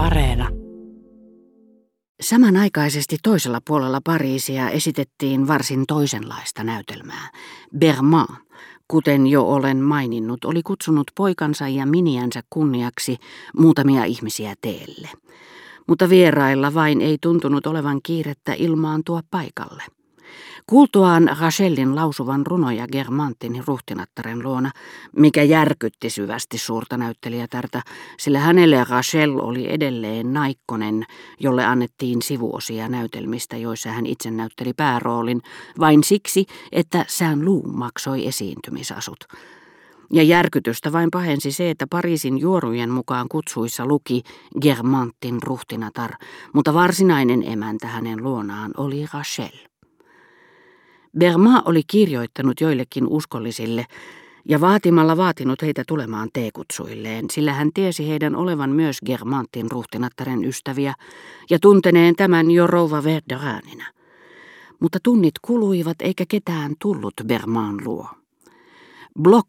Areena. Samanaikaisesti toisella puolella Pariisia esitettiin varsin toisenlaista näytelmää. Berma, kuten jo olen maininnut, oli kutsunut poikansa ja miniänsä kunniaksi muutamia ihmisiä teelle. Mutta vierailla vain ei tuntunut olevan kiirettä ilmaantua paikalle. Kuultuaan Rachelin lausuvan runoja Germantin ruhtinattaren luona, mikä järkytti syvästi suurta näyttelijätärtä, sillä hänelle Rachel oli edelleen naikkonen, jolle annettiin sivuosia näytelmistä, joissa hän itse näytteli pääroolin, vain siksi, että sään luu maksoi esiintymisasut. Ja järkytystä vain pahensi se, että Pariisin juorujen mukaan kutsuissa luki Germantin ruhtinatar, mutta varsinainen emäntä hänen luonaan oli Rachel. Berma oli kirjoittanut joillekin uskollisille ja vaatimalla vaatinut heitä tulemaan teekutsuilleen, sillä hän tiesi heidän olevan myös Germantin ruhtinattaren ystäviä ja tunteneen tämän jo rouva Verderäninä. Mutta tunnit kuluivat eikä ketään tullut Bermaan luo. Block,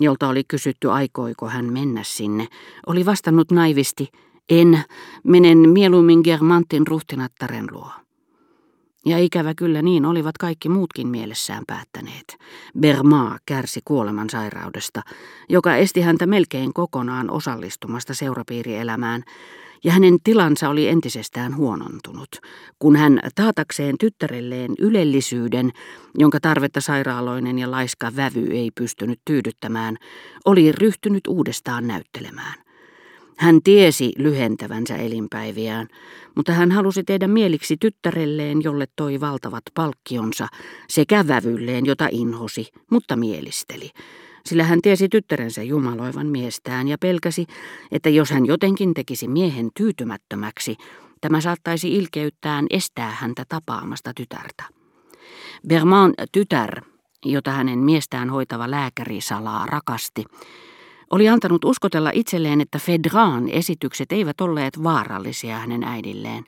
jolta oli kysytty aikoiko hän mennä sinne, oli vastannut naivisti, en, menen mieluummin Germantin ruhtinattaren luo. Ja ikävä kyllä niin olivat kaikki muutkin mielessään päättäneet. Bermaa kärsi kuoleman sairaudesta, joka esti häntä melkein kokonaan osallistumasta seurapiirielämään, ja hänen tilansa oli entisestään huonontunut, kun hän taatakseen tyttärelleen ylellisyyden, jonka tarvetta sairaaloinen ja laiska vävy ei pystynyt tyydyttämään, oli ryhtynyt uudestaan näyttelemään. Hän tiesi lyhentävänsä elinpäiviään, mutta hän halusi tehdä mieliksi tyttärelleen, jolle toi valtavat palkkionsa, sekä vävylleen, jota inhosi, mutta mielisteli. Sillä hän tiesi tyttärensä jumaloivan miestään ja pelkäsi, että jos hän jotenkin tekisi miehen tyytymättömäksi, tämä saattaisi ilkeyttään estää häntä tapaamasta tytärtä. Berman tytär, jota hänen miestään hoitava lääkäri salaa rakasti, oli antanut uskotella itselleen, että Fedraan esitykset eivät olleet vaarallisia hänen äidilleen.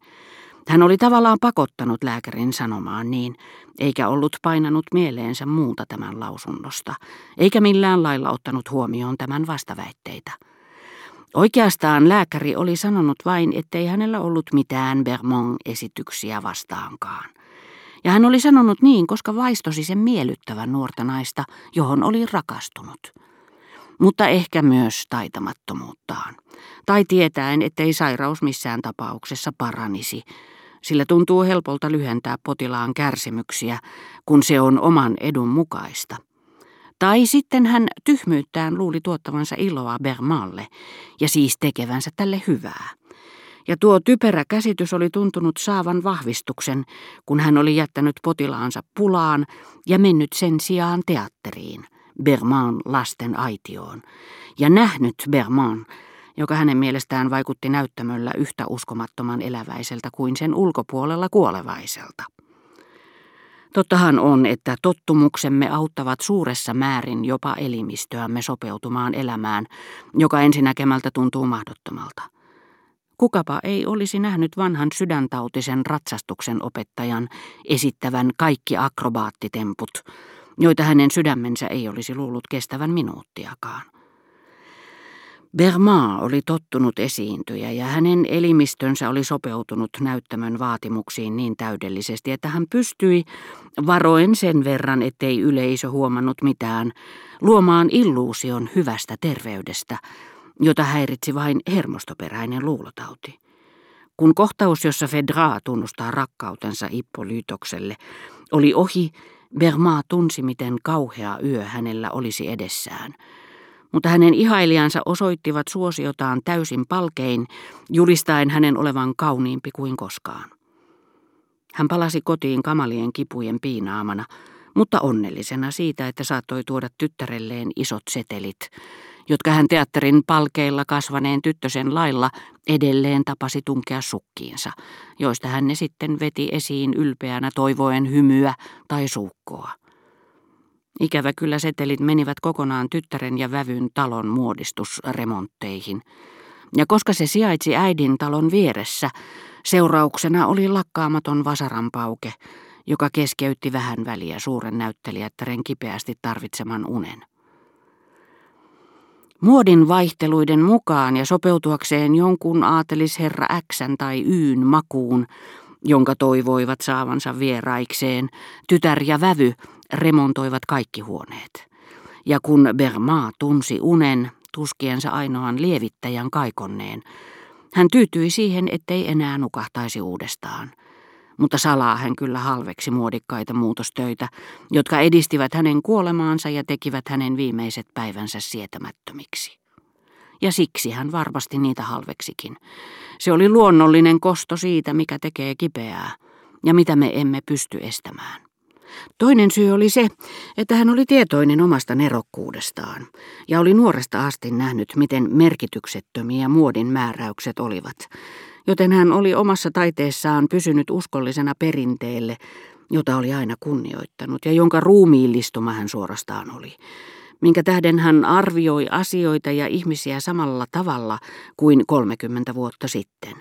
Hän oli tavallaan pakottanut lääkärin sanomaan niin, eikä ollut painanut mieleensä muuta tämän lausunnosta, eikä millään lailla ottanut huomioon tämän vastaväitteitä. Oikeastaan lääkäri oli sanonut vain, ettei hänellä ollut mitään Bermond-esityksiä vastaankaan. Ja hän oli sanonut niin, koska vaistosi sen miellyttävän nuorta naista, johon oli rakastunut mutta ehkä myös taitamattomuuttaan. Tai tietäen, ettei sairaus missään tapauksessa paranisi, sillä tuntuu helpolta lyhentää potilaan kärsimyksiä, kun se on oman edun mukaista. Tai sitten hän tyhmyyttään luuli tuottavansa iloa Bermalle ja siis tekevänsä tälle hyvää. Ja tuo typerä käsitys oli tuntunut saavan vahvistuksen, kun hän oli jättänyt potilaansa pulaan ja mennyt sen sijaan teatteriin – Berman lasten aitioon ja nähnyt Berman, joka hänen mielestään vaikutti näyttämöllä yhtä uskomattoman eläväiseltä kuin sen ulkopuolella kuolevaiselta. Tottahan on, että tottumuksemme auttavat suuressa määrin jopa elimistöämme sopeutumaan elämään, joka ensinäkemältä tuntuu mahdottomalta. Kukapa ei olisi nähnyt vanhan sydäntautisen ratsastuksen opettajan esittävän kaikki akrobaattitemput, joita hänen sydämensä ei olisi luullut kestävän minuuttiakaan. Berma oli tottunut esiintyjä ja hänen elimistönsä oli sopeutunut näyttämön vaatimuksiin niin täydellisesti, että hän pystyi, varoen sen verran, ettei yleisö huomannut mitään, luomaan illuusion hyvästä terveydestä, jota häiritsi vain hermostoperäinen luulotauti. Kun kohtaus, jossa Fedra tunnustaa rakkautensa Ippolytokselle, oli ohi, Bermaa tunsi, miten kauhea yö hänellä olisi edessään. Mutta hänen ihailijansa osoittivat suosiotaan täysin palkein, julistaen hänen olevan kauniimpi kuin koskaan. Hän palasi kotiin kamalien kipujen piinaamana, mutta onnellisena siitä, että saattoi tuoda tyttärelleen isot setelit, jotka hän teatterin palkeilla kasvaneen tyttösen lailla edelleen tapasi tunkea sukkiinsa, joista hän ne sitten veti esiin ylpeänä toivoen hymyä tai suukkoa. Ikävä kyllä setelit menivät kokonaan tyttären ja vävyn talon muodistusremontteihin. Ja koska se sijaitsi äidin talon vieressä, seurauksena oli lakkaamaton vasaranpauke, joka keskeytti vähän väliä suuren näyttelijättären kipeästi tarvitseman unen. Muodin vaihteluiden mukaan ja sopeutuakseen jonkun aatelisherra Xn tai Yn makuun, jonka toivoivat saavansa vieraikseen, tytär ja vävy remontoivat kaikki huoneet. Ja kun Berma tunsi unen, tuskiensa ainoan lievittäjän kaikonneen, hän tyytyi siihen, ettei enää nukahtaisi uudestaan. Mutta salaa hän kyllä halveksi muodikkaita muutostöitä, jotka edistivät hänen kuolemaansa ja tekivät hänen viimeiset päivänsä sietämättömiksi. Ja siksi hän varmasti niitä halveksikin. Se oli luonnollinen kosto siitä, mikä tekee kipeää ja mitä me emme pysty estämään. Toinen syy oli se, että hän oli tietoinen omasta nerokkuudestaan ja oli nuoresta asti nähnyt, miten merkityksettömiä muodin määräykset olivat, joten hän oli omassa taiteessaan pysynyt uskollisena perinteelle, jota oli aina kunnioittanut ja jonka ruumiillistuma hän suorastaan oli, minkä tähden hän arvioi asioita ja ihmisiä samalla tavalla kuin 30 vuotta sitten.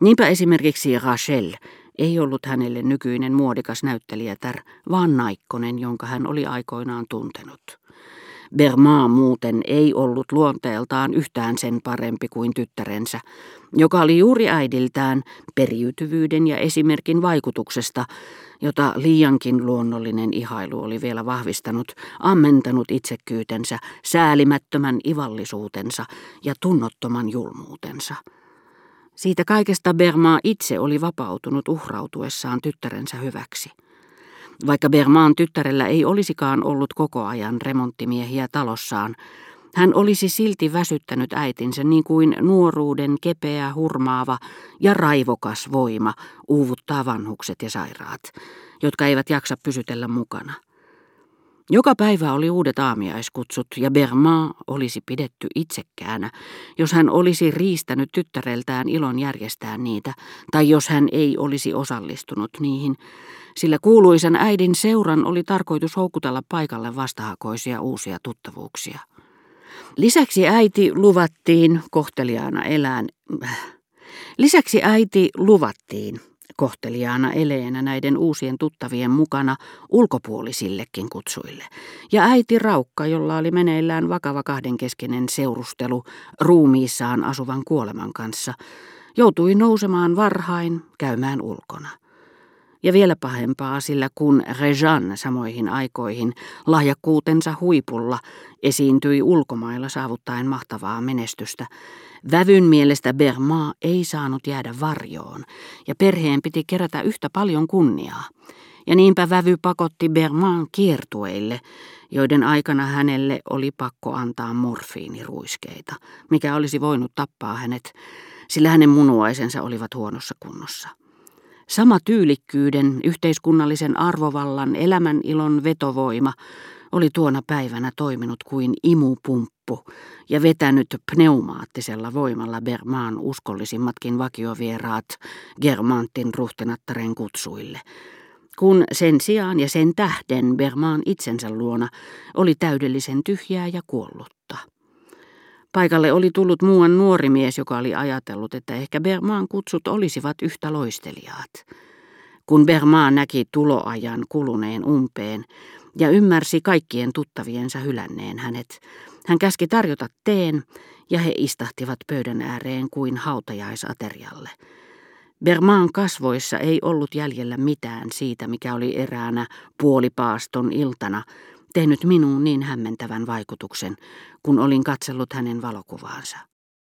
Niinpä esimerkiksi Rachel, ei ollut hänelle nykyinen muodikas näyttelijätär, vaan naikkonen, jonka hän oli aikoinaan tuntenut. Bermaa muuten ei ollut luonteeltaan yhtään sen parempi kuin tyttärensä, joka oli juuri äidiltään periytyvyyden ja esimerkin vaikutuksesta, jota liiankin luonnollinen ihailu oli vielä vahvistanut, ammentanut itsekkyytensä, säälimättömän ivallisuutensa ja tunnottoman julmuutensa. Siitä kaikesta Bermaa itse oli vapautunut uhrautuessaan tyttärensä hyväksi. Vaikka Bermaan tyttärellä ei olisikaan ollut koko ajan remonttimiehiä talossaan, hän olisi silti väsyttänyt äitinsä niin kuin nuoruuden kepeä, hurmaava ja raivokas voima uuvuttaa vanhukset ja sairaat, jotka eivät jaksa pysytellä mukana. Joka päivä oli uudet aamiaiskutsut ja Berman olisi pidetty itsekkäänä, jos hän olisi riistänyt tyttäreltään ilon järjestää niitä, tai jos hän ei olisi osallistunut niihin, sillä kuuluisen äidin seuran oli tarkoitus houkutella paikalle vastahakoisia uusia tuttavuuksia. Lisäksi äiti luvattiin kohteliaana elään. Lisäksi äiti luvattiin kohteliaana eleenä näiden uusien tuttavien mukana ulkopuolisillekin kutsuille. Ja äiti Raukka, jolla oli meneillään vakava kahdenkeskinen seurustelu ruumiissaan asuvan kuoleman kanssa, joutui nousemaan varhain käymään ulkona. Ja vielä pahempaa, sillä kun Rejan samoihin aikoihin lahjakkuutensa huipulla esiintyi ulkomailla saavuttaen mahtavaa menestystä, Vävyn mielestä Berma ei saanut jäädä varjoon, ja perheen piti kerätä yhtä paljon kunniaa. Ja niinpä vävy pakotti Bermaan kiertueille, joiden aikana hänelle oli pakko antaa morfiiniruiskeita, mikä olisi voinut tappaa hänet, sillä hänen munuaisensa olivat huonossa kunnossa. Sama tyylikkyyden, yhteiskunnallisen arvovallan, elämän ilon vetovoima oli tuona päivänä toiminut kuin imupumppu ja vetänyt pneumaattisella voimalla Bermaan uskollisimmatkin vakiovieraat Germantin ruhtinattaren kutsuille, kun sen sijaan ja sen tähden Bermaan itsensä luona oli täydellisen tyhjää ja kuollutta. Paikalle oli tullut muuan nuori mies, joka oli ajatellut, että ehkä Bermaan kutsut olisivat yhtä loisteliaat. Kun Bermaan näki tuloajan kuluneen umpeen ja ymmärsi kaikkien tuttaviensa hylänneen hänet, hän käski tarjota teen ja he istahtivat pöydän ääreen kuin hautajaisaterialle. Bermaan kasvoissa ei ollut jäljellä mitään siitä, mikä oli eräänä puolipaaston iltana tehnyt minuun niin hämmentävän vaikutuksen, kun olin katsellut hänen valokuvaansa.